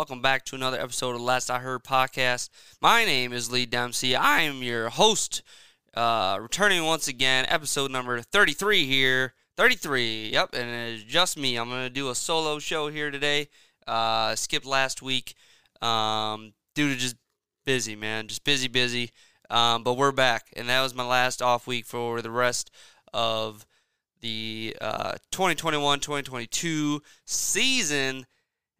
welcome back to another episode of Last I Heard podcast. My name is Lee Dempsey. I am your host, uh, returning once again, episode number 33 here. 33, yep, and it's just me. I'm going to do a solo show here today. Uh, skipped last week um, due to just busy, man. Just busy, busy. Um, but we're back, and that was my last off week for the rest of the 2021 uh, 2022 season.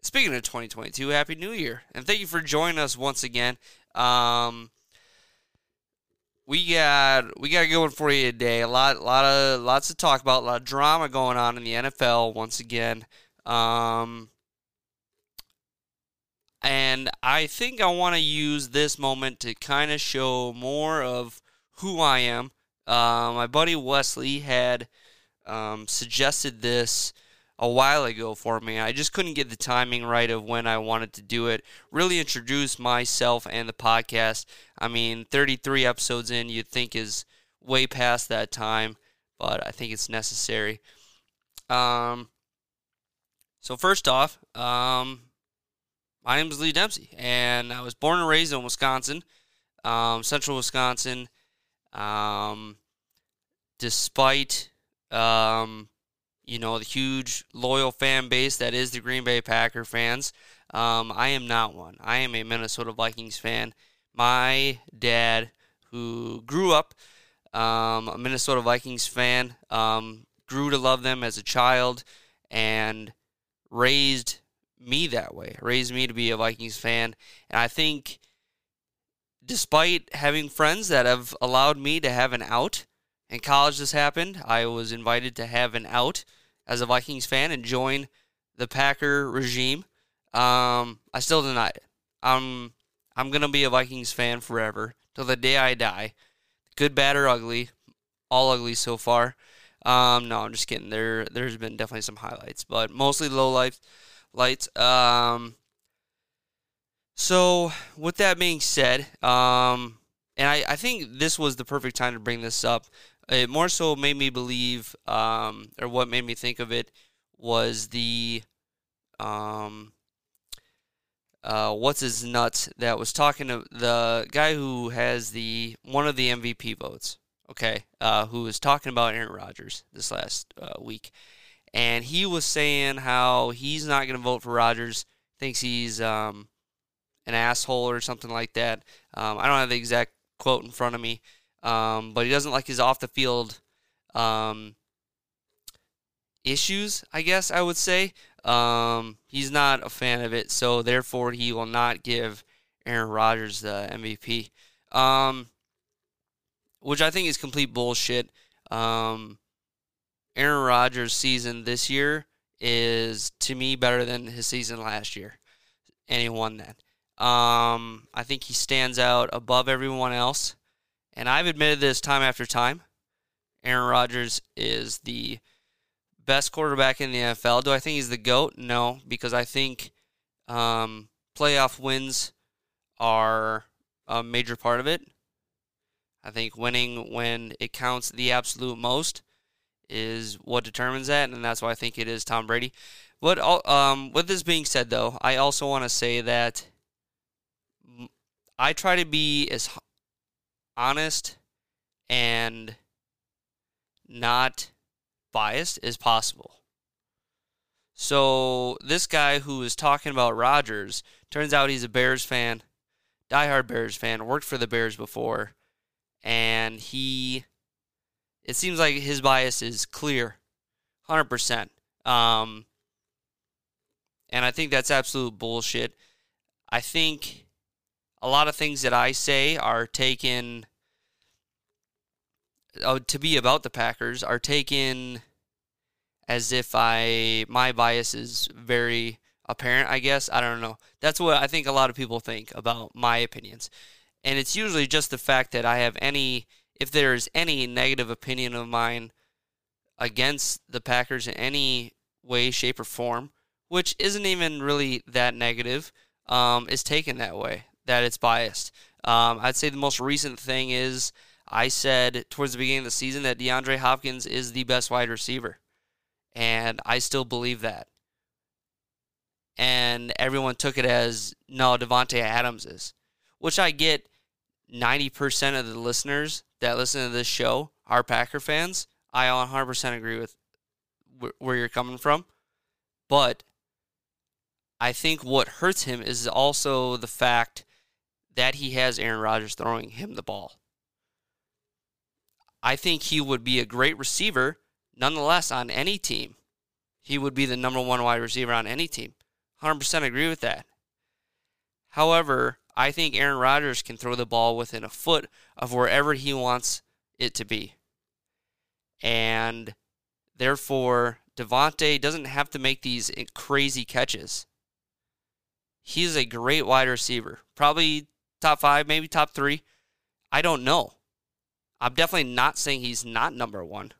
Speaking of 2022, Happy New Year. And thank you for joining us once again. Um, we got we got one for you today. A lot, lot of lots to talk about. A lot of drama going on in the NFL once again. Um, and I think I want to use this moment to kind of show more of who I am. Uh, my buddy Wesley had um, suggested this a while ago for me. I just couldn't get the timing right of when I wanted to do it. Really introduce myself and the podcast. I mean, 33 episodes in, you'd think is way past that time, but I think it's necessary. Um, so first off, um, my name is Lee Dempsey, and I was born and raised in Wisconsin, um, central Wisconsin. Um, despite um, you know, the huge loyal fan base that is the Green Bay Packer fans. Um, I am not one. I am a Minnesota Vikings fan. My dad, who grew up um, a Minnesota Vikings fan, um, grew to love them as a child and raised me that way, raised me to be a Vikings fan. And I think despite having friends that have allowed me to have an out, in college this happened. I was invited to have an out as a Vikings fan and join the Packer regime. Um, I still deny it. I'm I'm gonna be a Vikings fan forever till the day I die. Good, bad, or ugly, all ugly so far. Um, no, I'm just kidding. There there's been definitely some highlights, but mostly low lights. Lights. Um. So with that being said, um, and I, I think this was the perfect time to bring this up it more so made me believe, um, or what made me think of it was the, um, uh, what's his nuts that was talking to the guy who has the one of the MVP votes. Okay, uh, who was talking about Aaron Rodgers this last uh, week, and he was saying how he's not going to vote for Rodgers. Thinks he's um, an asshole or something like that. Um, I don't have the exact quote in front of me, um, but he doesn't like his off the field um, issues, I guess I would say. Um, he's not a fan of it, so therefore he will not give Aaron Rodgers the MVP, um, which I think is complete bullshit. Um, Aaron Rodgers' season this year is to me better than his season last year, and he won that. Um, I think he stands out above everyone else and I've admitted this time after time. Aaron Rodgers is the best quarterback in the NFL. Do I think he's the GOAT? No, because I think um, playoff wins are a major part of it. I think winning when it counts the absolute most is what determines that, and that's why I think it is Tom Brady. But um, with this being said, though, I also want to say that I try to be as honest and not biased as possible. So this guy who is talking about Rodgers turns out he's a Bears fan, diehard Bears fan, worked for the Bears before, and he it seems like his bias is clear, hundred um, percent. and I think that's absolute bullshit. I think a lot of things that I say are taken uh, to be about the Packers are taken as if I my bias is very apparent. I guess I don't know. That's what I think a lot of people think about my opinions, and it's usually just the fact that I have any if there's any negative opinion of mine against the Packers in any way, shape, or form, which isn't even really that negative, um, is taken that way that it's biased. Um, I'd say the most recent thing is I said towards the beginning of the season that DeAndre Hopkins is the best wide receiver. And I still believe that. and everyone took it as no, Davante Adams is, which I get. Ninety percent of the listeners that listen to this show are Packer fans. I 100% agree with where you're coming from, but I think what hurts him is also the fact that he has Aaron Rodgers throwing him the ball. I think he would be a great receiver, nonetheless, on any team. He would be the number one wide receiver on any team. 100% agree with that. However, I think Aaron Rodgers can throw the ball within a foot of wherever he wants it to be. And therefore, Davante doesn't have to make these crazy catches. He's a great wide receiver. Probably top five, maybe top three. I don't know. I'm definitely not saying he's not number one.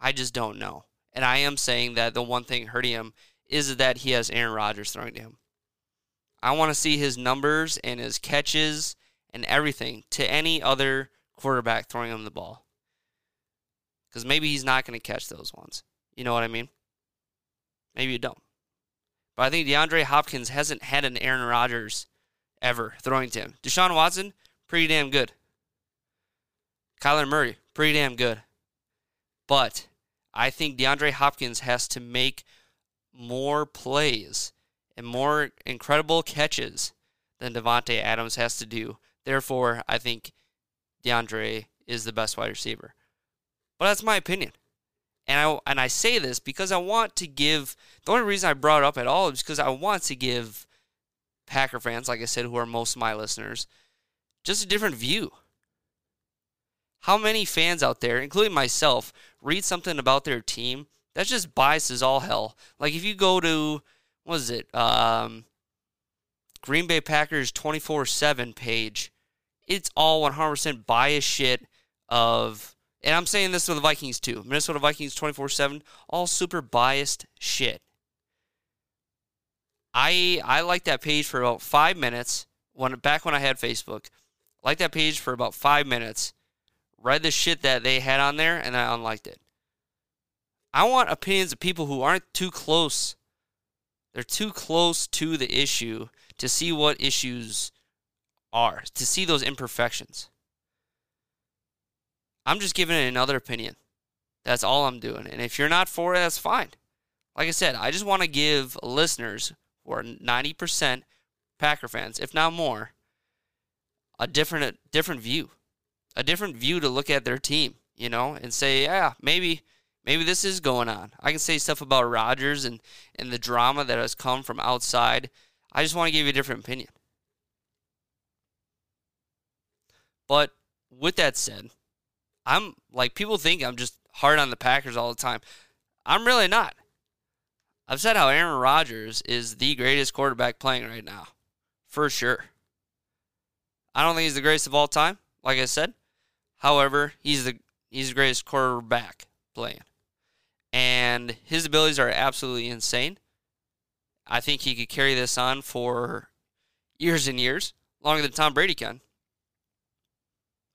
I just don't know. And I am saying that the one thing hurting him is that he has Aaron Rodgers throwing to him. I want to see his numbers and his catches and everything to any other quarterback throwing him the ball. Because maybe he's not going to catch those ones. You know what I mean? Maybe you don't. But I think DeAndre Hopkins hasn't had an Aaron Rodgers ever throwing to him. Deshaun Watson, pretty damn good. Kyler Murray, pretty damn good. But I think DeAndre Hopkins has to make more plays and more incredible catches than Davante Adams has to do. Therefore, I think DeAndre is the best wide receiver. But that's my opinion. And I and I say this because I want to give the only reason I brought it up at all is because I want to give Packer fans, like I said, who are most of my listeners, just a different view. How many fans out there, including myself, read something about their team that's just biases all hell? Like if you go to what is it? Um, Green Bay Packers 24/7 page, it's all 100% biased shit of and I'm saying this with the Vikings too. Minnesota Vikings 24/7, all super biased shit. I I liked that page for about 5 minutes when back when I had Facebook. Liked that page for about 5 minutes read the shit that they had on there, and I unliked it. I want opinions of people who aren't too close. They're too close to the issue to see what issues are, to see those imperfections. I'm just giving it another opinion. That's all I'm doing. And if you're not for it, that's fine. Like I said, I just want to give listeners who are 90% Packer fans, if not more, a different a different view a different view to look at their team, you know, and say, yeah, maybe maybe this is going on. I can say stuff about Rodgers and, and the drama that has come from outside. I just want to give you a different opinion. But with that said, I'm like people think I'm just hard on the Packers all the time. I'm really not. I've said how Aaron Rodgers is the greatest quarterback playing right now. For sure. I don't think he's the greatest of all time, like I said. However, he's the he's the greatest quarterback playing, and his abilities are absolutely insane. I think he could carry this on for years and years, longer than Tom Brady can.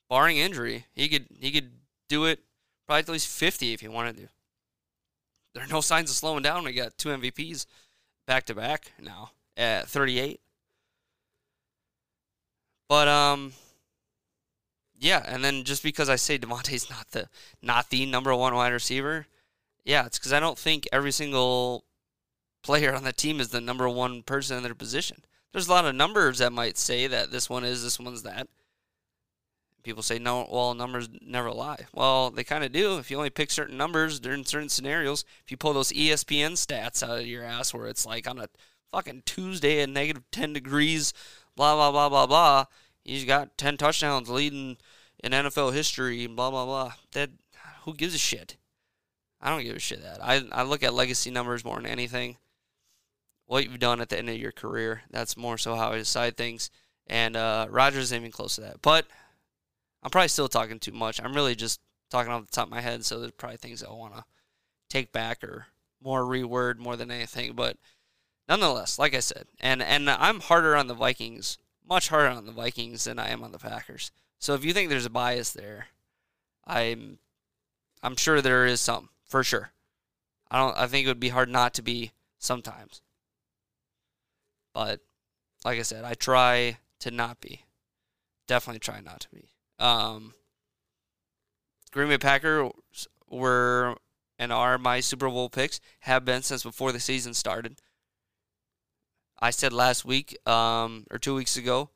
Barring injury, he could he could do it probably at least fifty if he wanted to. There are no signs of slowing down. We got two MVPs back to back now at 38. But um, yeah, and then just because I say Davante's not the not the number one wide receiver, yeah, it's because I don't think every single player on the team is the number one person in their position. There's a lot of numbers that might say that this one is, this one's that. People say no, well, numbers never lie. Well, they kind of do. If you only pick certain numbers during certain scenarios, if you pull those ESPN stats out of your ass, where it's like on a fucking Tuesday at negative ten degrees, blah blah blah blah blah, he's got ten touchdowns, leading in NFL history, blah blah blah. That who gives a shit? I don't give a shit that. I I look at legacy numbers more than anything. What you've done at the end of your career. That's more so how I decide things. And uh, Rodgers isn't even close to that. But I'm probably still talking too much. I'm really just talking off the top of my head, so there's probably things I want to take back or more reword more than anything. But nonetheless, like I said, and and I'm harder on the Vikings, much harder on the Vikings than I am on the Packers. So if you think there's a bias there, I'm I'm sure there is some for sure. I don't. I think it would be hard not to be sometimes. but like I said, I try to not be. Definitely try not to be. Um, Green Bay Packers were and are my Super Bowl picks. Have been since before the season started. I said last week um, or two weeks ago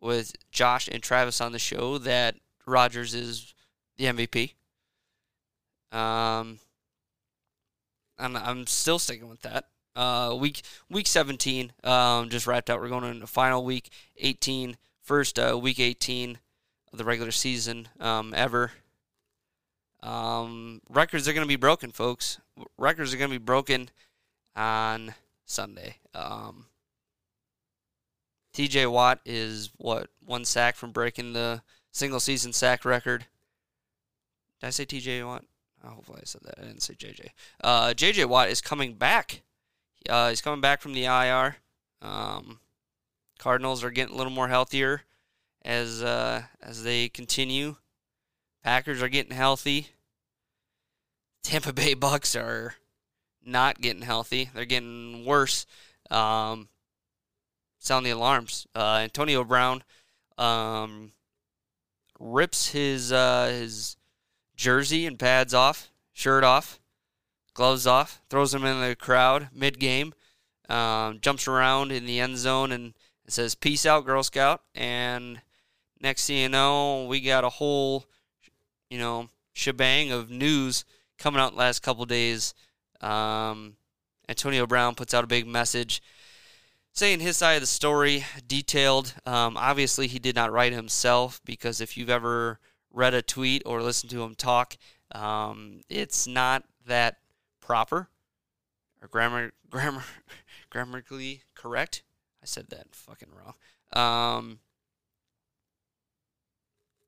with Josh and Travis on the show that Rodgers is the MVP. Um, and I'm still sticking with that. Uh, week week 17 um, just wrapped out. We're going into final week 18, first uh, week 18 of the regular season um, ever. Um, records are going to be broken, folks. Records are going to be broken on Sunday. Um, TJ Watt is what one sack from breaking the single season sack record. Did I say TJ Watt? Oh, hopefully I said that. I didn't say JJ. Uh, JJ Watt is coming back. Uh, he's coming back from the IR. Um, Cardinals are getting a little more healthier as uh, as they continue. Packers are getting healthy. Tampa Bay Bucks are not getting healthy. They're getting worse. Um, sound the alarms. Uh, Antonio Brown um, rips his uh, his jersey and pads off, shirt off, gloves off, throws them in the crowd mid game, um, jumps around in the end zone and says "Peace out, Girl Scout." And next thing you know, we got a whole you know shebang of news coming out last couple days. Um, Antonio Brown puts out a big message saying his side of the story, detailed. Um, obviously, he did not write himself because if you've ever read a tweet or listened to him talk, um, it's not that proper or grammar grammar grammatically correct. I said that fucking wrong. Um,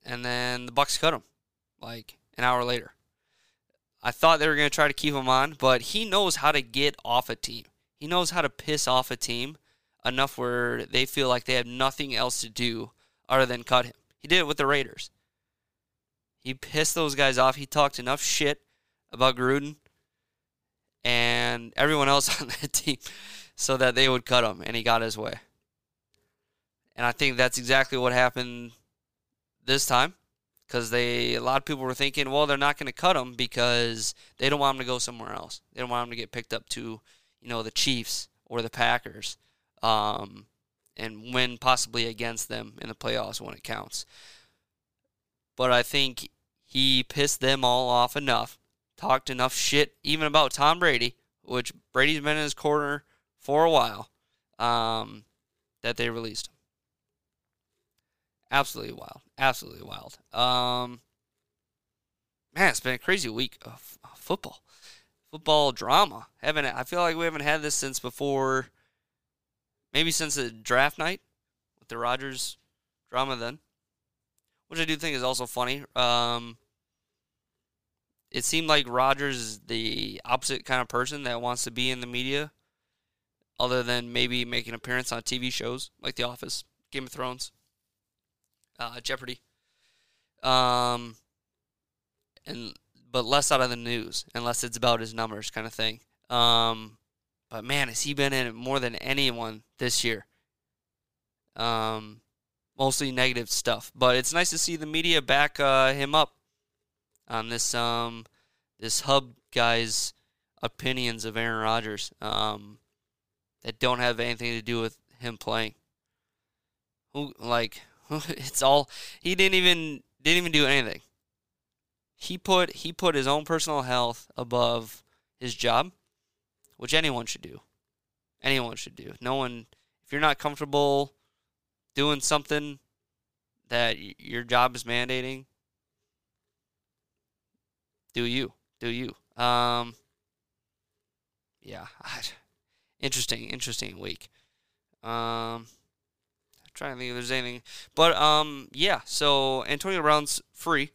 and then the Bucks cut him like an hour later. I thought they were going to try to keep him on, but he knows how to get off a team. He knows how to piss off a team enough where they feel like they have nothing else to do other than cut him. He did it with the Raiders. He pissed those guys off. He talked enough shit about Gruden and everyone else on that team so that they would cut him, and he got his way. And I think that's exactly what happened this time because they a lot of people were thinking, well, they're not going to cut him because they don't want him to go somewhere else. They don't want him to get picked up to, you know, the Chiefs or the Packers um, and win possibly against them in the playoffs when it counts. But I think he pissed them all off enough, talked enough shit even about Tom Brady, which Brady's been in his corner for a while, um, that they released him. Absolutely wild. Absolutely wild. Um, man, it's been a crazy week of football. Football drama. Haven't I feel like we haven't had this since before maybe since the draft night with the Rodgers drama then, which I do think is also funny. Um, it seemed like Rodgers is the opposite kind of person that wants to be in the media, other than maybe making an appearance on TV shows like The Office, Game of Thrones, uh, Jeopardy, um, and but less out of the news unless it's about his numbers kind of thing. Um, but man, has he been in it more than anyone this year? Um, mostly negative stuff, but it's nice to see the media back uh, him up on this um this hub guy's opinions of Aaron Rodgers um, that don't have anything to do with him playing. Who like it's all he didn't even didn't even do anything. He put he put his own personal health above his job which anyone should do. Anyone should do. No one, if you're not comfortable doing something that your job is mandating, do you. Do you. Um, yeah. interesting, interesting week. Um, trying to think if there's anything. But, um, yeah, so Antonio Brown's free.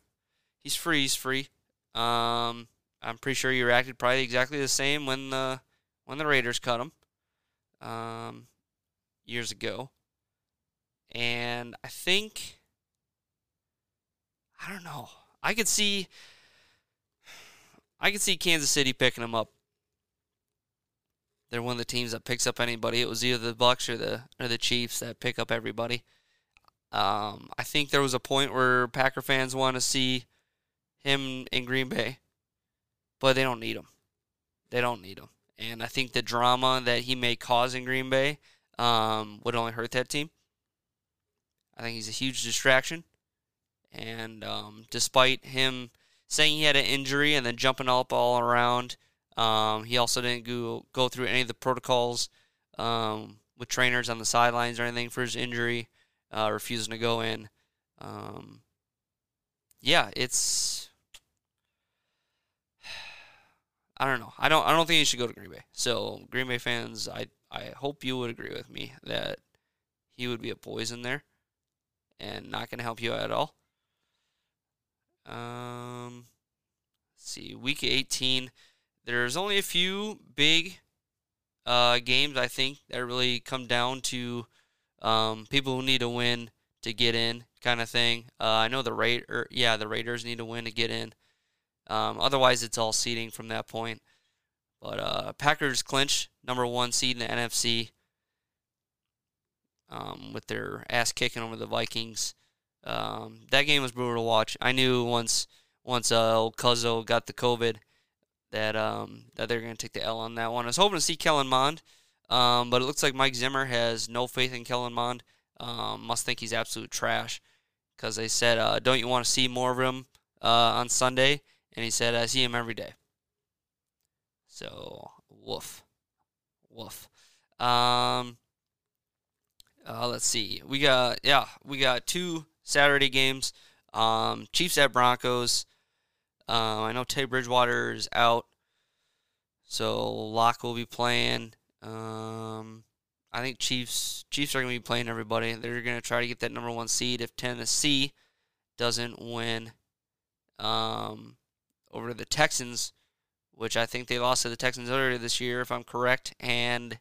He's free. He's free. Um, I'm pretty sure he reacted probably exactly the same when the when the Raiders cut him um, years ago. And I think, I don't know. I could see, I could see Kansas City picking him up. They're one of the teams that picks up anybody. It was either the Bucks or the or the Chiefs that pick up everybody. Um, I think there was a point where Packer fans want to see him in Green Bay, but they don't need him. They don't need him, and I think the drama that he may cause in Green Bay um, would only hurt that team. I think he's a huge distraction, and um, despite him saying he had an injury and then jumping up all around um, he also didn't go go through any of the protocols um, with trainers on the sidelines or anything for his injury, uh, refusing to go in. Um, yeah, it's. I don't know. I don't. I don't think he should go to Green Bay. So Green Bay fans, I I hope you would agree with me that he would be a poison there, and not going to help you out at all. Um, see, week 18. There's only a few big uh, games I think that really come down to um, people who need to win to get in, kind of thing. Uh, I know the Raider, er, yeah, the Raiders need to win to get in. Um, otherwise, it's all seeding from that point. But uh, Packers clinch number one seed in the NFC um, with their ass kicking over the Vikings. Um, that game was brutal to watch. I knew once once uh, old Cuzzo got the COVID that um, that they're going to take the L on that one. I was hoping to see Kellen Mond, um, but it looks like Mike Zimmer has no faith in Kellen Mond. Um, must think he's absolute trash because they said, uh, "Don't you want to see more of him uh, on Sunday?" And he said, "I see him every day." So woof, woof. Um, uh, let's see. We got yeah, we got two Saturday games. Um, Chiefs at Broncos. Um, I know Teddy Bridgewater is out, so Lock will be playing. Um, I think Chiefs Chiefs are going to be playing everybody. They're going to try to get that number one seed if Tennessee doesn't win um, over the Texans, which I think they lost to the Texans earlier this year, if I'm correct, and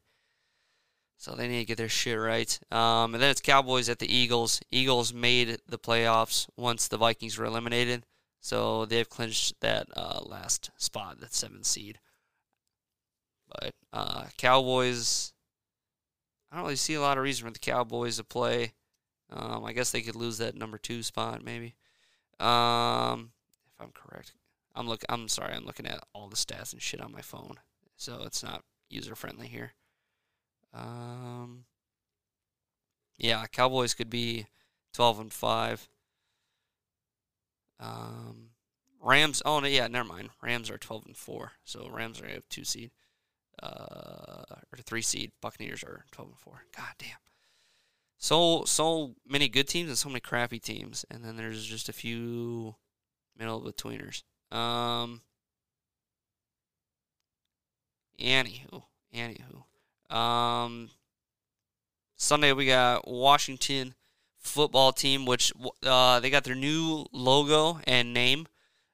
so they need to get their shit right. Um, and then it's Cowboys at the Eagles. Eagles made the playoffs once the Vikings were eliminated. So they've clinched that uh, last spot, that seventh seed. But uh, Cowboys, I don't really see a lot of reason for the Cowboys to play. Um, I guess they could lose that number two spot, maybe. Um, if I'm correct, I'm look. I'm sorry. I'm looking at all the stats and shit on my phone, so it's not user friendly here. Um, yeah, Cowboys could be twelve and five. Um, Rams. Oh no, yeah, never mind. Rams are twelve and four, so Rams are a two seed, uh, or three seed. Buccaneers are twelve and four. God damn. So so many good teams and so many crappy teams, and then there's just a few middle betweeners. Um. Anywho, anywho. Um. Sunday we got Washington football team, which uh, they got their new logo and name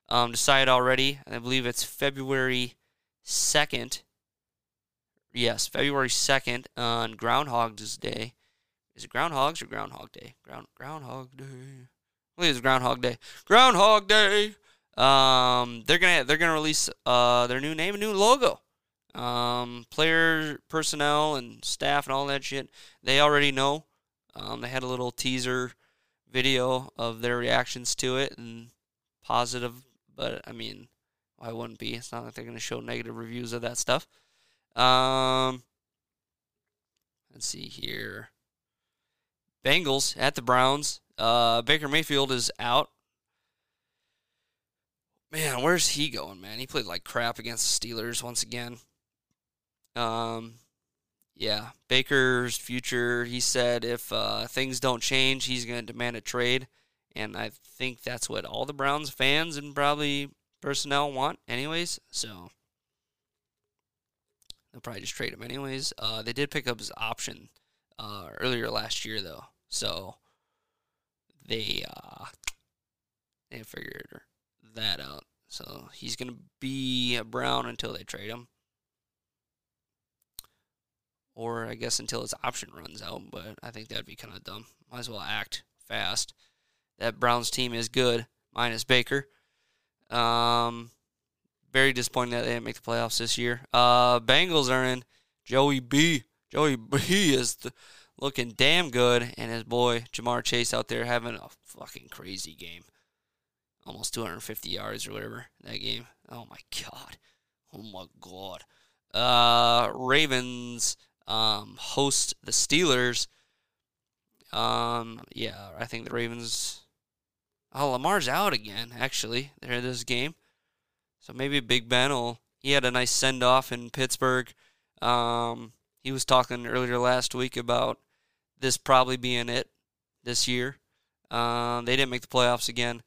um, decided already. I believe it's February 2nd. Yes, February 2nd on Groundhog's Day. Is it Groundhogs or Groundhog Day? Ground Groundhog Day. I believe it's Groundhog Day. Groundhog Day. Um, they're gonna they're gonna release uh their new name and new logo. Um, player personnel and staff and all that shit. They already know. Um, they had a little teaser video of their reactions to it and positive, but I mean, why wouldn't be? It's not like they're going to show negative reviews of that stuff. Um, let's see here. Bengals at the Browns. Uh, Baker Mayfield is out. Man, where's he going, man? He played like crap against the Steelers once again. Um, yeah, Baker's future. He said if uh, things don't change, he's going to demand a trade, and I think that's what all the Browns fans and probably personnel want, anyways. So they'll probably just trade him anyways. Uh, they did pick up his option uh, earlier last year, though, so they uh, they figured that out. So he's going to be a Brown until they trade him or I guess until his option runs out. But I think that'd be kind of dumb. Might as well act fast. That Browns team is good, minus Baker. Um, very disappointing that they didn't make the playoffs this year. Uh, Bengals are in Joey B. Joey B is looking damn good, and his boy Ja'Marr Chase out there having a fucking crazy game. Almost 250 yards or whatever that game. Oh my god. Oh my god. Uh, Ravens um, host the Steelers. Um, yeah, I think the Ravens. Oh, Lamar's out again. Actually, there this game. So maybe Big Ben will. He had a nice send off in Pittsburgh. Um, he was talking earlier last week about this probably being it this year. Um, they didn't make the playoffs again.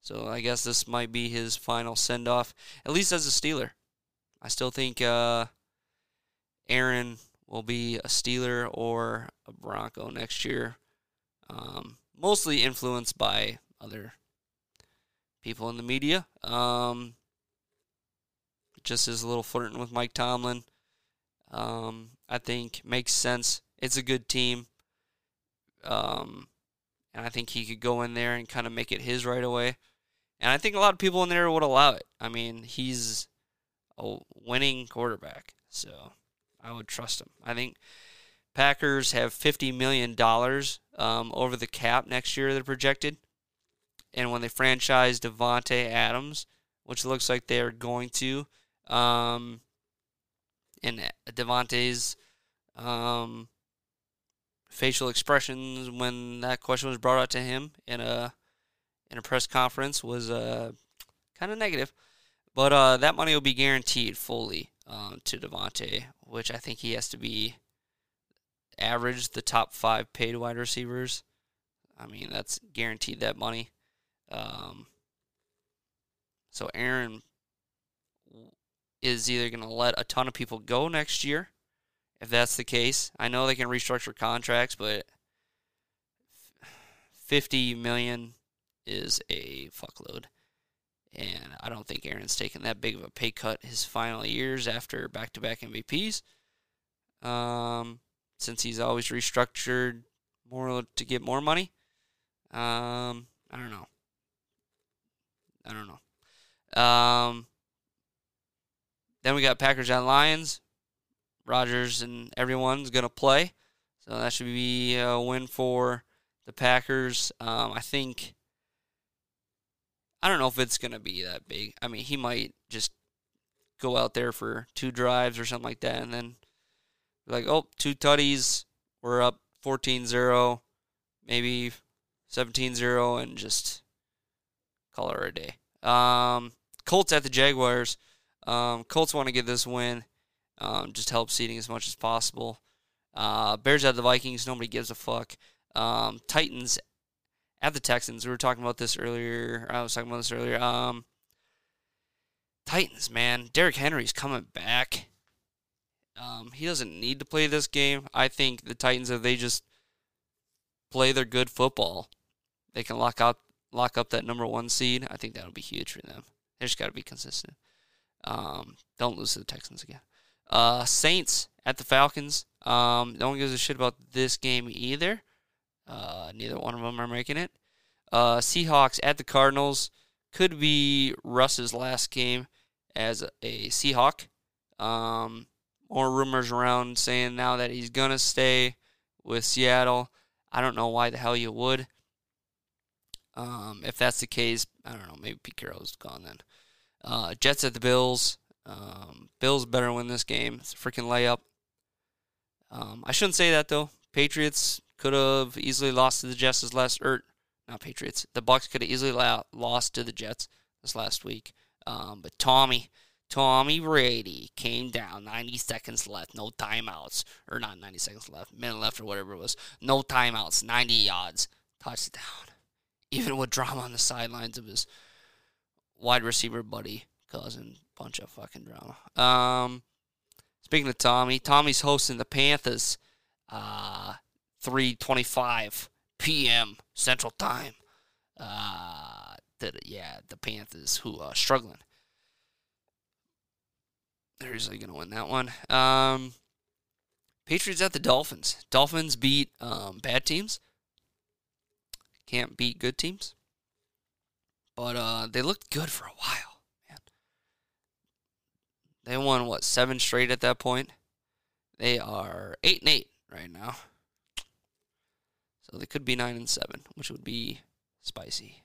So I guess this might be his final send off, at least as a Steeler. I still think uh, Aaron will be a Steeler or a Bronco next year. Um, mostly influenced by other people in the media. Um, just a little flirting with Mike Tomlin. Um, I think makes sense. It's a good team. Um, and I think he could go in there and kind of make it his right away. And I think a lot of people in there would allow it. I mean, he's a winning quarterback, so I would trust him. I think Packers have fifty million dollars um, over the cap next year. They're projected, and when they franchise Davante Adams, which looks like they're going to, um, and Davante's um, facial expressions when that question was brought out to him in a in a press conference was uh, kind of negative. But uh, that money will be guaranteed fully um, to Davante, which I think he has to be average the top five paid wide receivers. I mean, that's guaranteed that money. Um, so Aaron is either going to let a ton of people go next year. If that's the case, I know they can restructure contracts, but 50 million is a fuckload. And I don't think Aaron's taken that big of a pay cut his final years after back to back MVPs. Um, since he's always restructured more to get more money. Um, I don't know. I don't know. Um, then we got Packers and Lions. Rodgers and everyone's going to play. So that should be a win for the Packers. Um, I think I don't know if it's going to be that big. I mean, he might just go out there for two drives or something like that and then like, oh, two tutties, we're up 14-0, maybe 17-0 and just call it a day. Um, Colts at the Jaguars. Um, Colts want to get this win. Um, just help seeding as much as possible. Uh, Bears at the Vikings. Nobody gives a fuck. Um, Titans at the Texans. We were talking about this earlier. I was talking about this earlier. Um, Titans, man. Derrick Henry's coming back. Um, he doesn't need to play this game. I think the Titans, if they just play their good football, they can lock out lock up that number one seed. I think that'll be huge for them. They just got to be consistent. Um, don't lose to the Texans again. Uh, Saints at the Falcons. Um, no one gives a shit about this game either. Uh, neither one of them are making it. Uh, Seahawks at the Cardinals could be Russ's last game as a Seahawk. Um, more rumors around saying now that he's gonna stay with Seattle. I don't know why the hell you would. Um, if that's the case, I don't know. Maybe Pete Carroll's gone then. Uh, Jets at the Bills. Um, Bills better win this game. It's a freaking layup. Um, I shouldn't say that though. Patriots could have easily lost to the Jets this last, or not Patriots. The Bucks could have easily lost to the Jets this last week. Um, but Tommy, Tommy Brady came down. 90 seconds left, no timeouts, or not 90 seconds left, minute left or whatever it was. No timeouts, 90 yards, touchdown. Even with drama on the sidelines of his wide receiver buddy causing bunch of fucking drama. Um, speaking of Tommy, Tommy's hosting the Panthers. Uh, 3:25 p.m. Central Time. Uh, the, yeah, the Panthers who are struggling. They're usually gonna win that one. Um, Patriots at the Dolphins. Dolphins beat um, bad teams. Can't beat good teams. But uh, they looked good for a while. Man. They won what seven straight at that point. They are eight and eight right now. So they could be nine and seven, which would be spicy.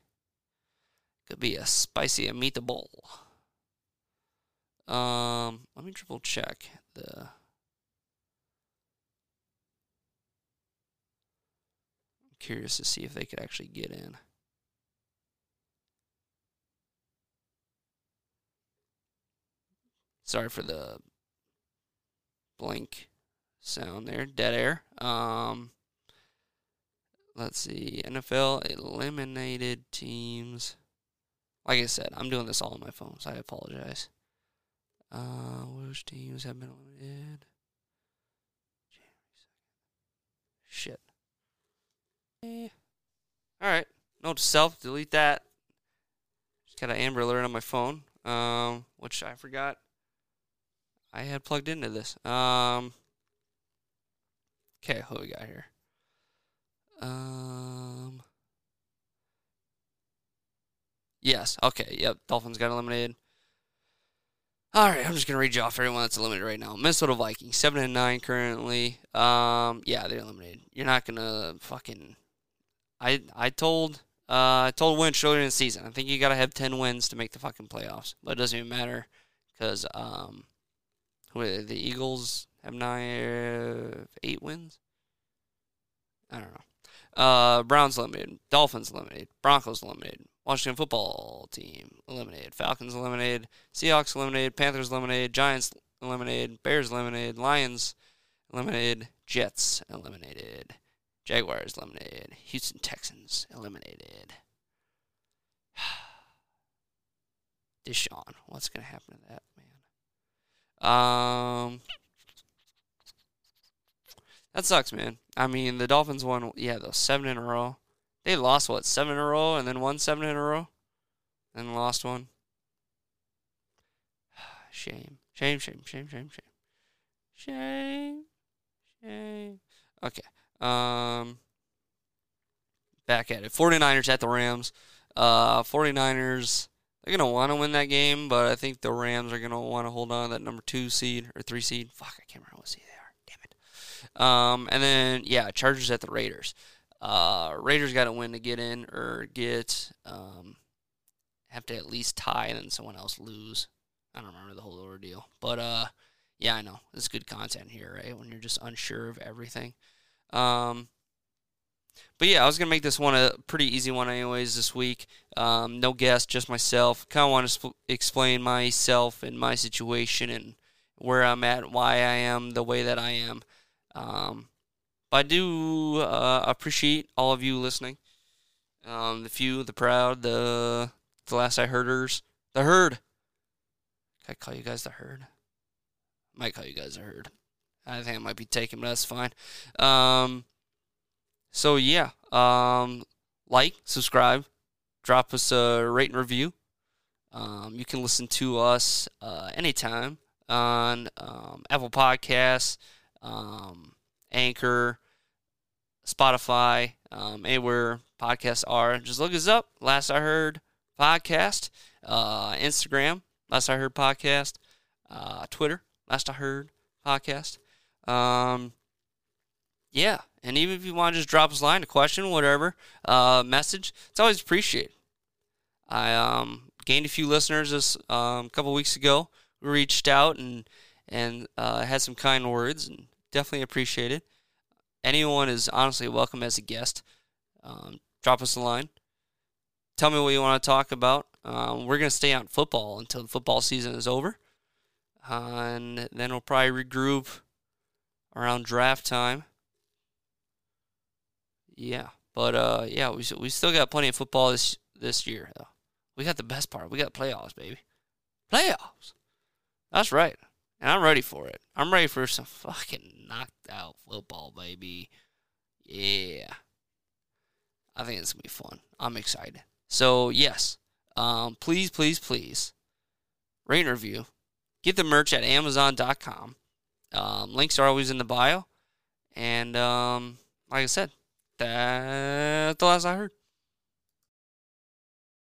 Could be a spicy meatball. Um, let me triple check the. I'm curious to see if they could actually get in. Sorry for the blank sound there, dead air. Um, let's see, NFL eliminated teams. Like I said, I'm doing this all on my phone, so I apologize. Uh, which teams have been eliminated? Shit. All right. Note to self: delete that. Just got an Amber Alert on my phone, um, which I forgot I had plugged into this. Um. Okay, who we got here? Um. Yes. Okay. Yep. Dolphins got eliminated. All right. I'm just gonna read you off everyone that's eliminated right now. Minnesota Vikings seven and nine currently. Um. Yeah, they're eliminated. You're not gonna fucking. I I told uh I told Winch earlier in the season. I think you gotta have ten wins to make the fucking playoffs. But it doesn't even matter because um, the Eagles have nine eight wins. I don't know. Uh, Browns eliminated. Dolphins eliminated. Broncos eliminated. Washington football team eliminated. Falcons eliminated. Seahawks eliminated. Panthers eliminated. Giants eliminated. Bears eliminated. Lions eliminated. Jets eliminated. Jaguars eliminated. Houston Texans eliminated. Deshaun, what's gonna happen to that man? Um, that sucks, man. I mean, the Dolphins won, yeah, those seven in a row. They lost what seven in a row, and then won seven in a row, and lost one. Shame, shame, shame, shame, shame, shame, shame, shame. Okay. Um. Back at it. 49ers at the Rams. Uh, 49ers. They're gonna want to win that game, but I think the Rams are gonna want to hold on to that number two seed or three seed. Fuck, I can't remember what seed they are. Damn it. Um, and then yeah, Chargers at the Raiders. Uh, Raiders got to win to get in or get um, have to at least tie and then someone else lose. I don't remember the whole ordeal, but uh, yeah, I know it's good content here, right? When you're just unsure of everything. Um, but yeah, I was gonna make this one a pretty easy one, anyways. This week, um, no guest, just myself. Kind of want to sp- explain myself and my situation and where I'm at, why I am the way that I am. Um, but I do uh, appreciate all of you listening. Um, the few, the proud, the the last I hearders, the herd. Can I call you guys the herd? Might call you guys the herd. I think it might be taken, but that's fine. Um, so yeah, um, like, subscribe, drop us a rate and review. Um, you can listen to us uh, anytime on um, Apple Podcasts. Um, Anchor, Spotify, um, anywhere podcasts are. Just look us up. Last I heard podcast, uh, Instagram. Last I heard podcast, uh, Twitter. Last I heard podcast. Um, yeah, and even if you want to just drop us a line, a question, whatever, uh, message, it's always appreciated. I um, gained a few listeners this um, a couple weeks ago. We reached out and and uh, had some kind words and definitely appreciate it. Anyone is honestly welcome as a guest. Um, drop us a line. Tell me what you want to talk about. Um, we're going to stay on football until the football season is over. Uh, and then we'll probably regroup around draft time. Yeah. But uh, yeah, we, we still got plenty of football this this year. We got the best part. We got playoffs, baby. Playoffs. That's right. And I'm ready for it. I'm ready for some fucking knocked out football, baby. Yeah. I think it's going to be fun. I'm excited. So, yes. Um, please, please, please rate and review. Get the merch at Amazon.com. Um, links are always in the bio. And um, like I said, that's the last I heard.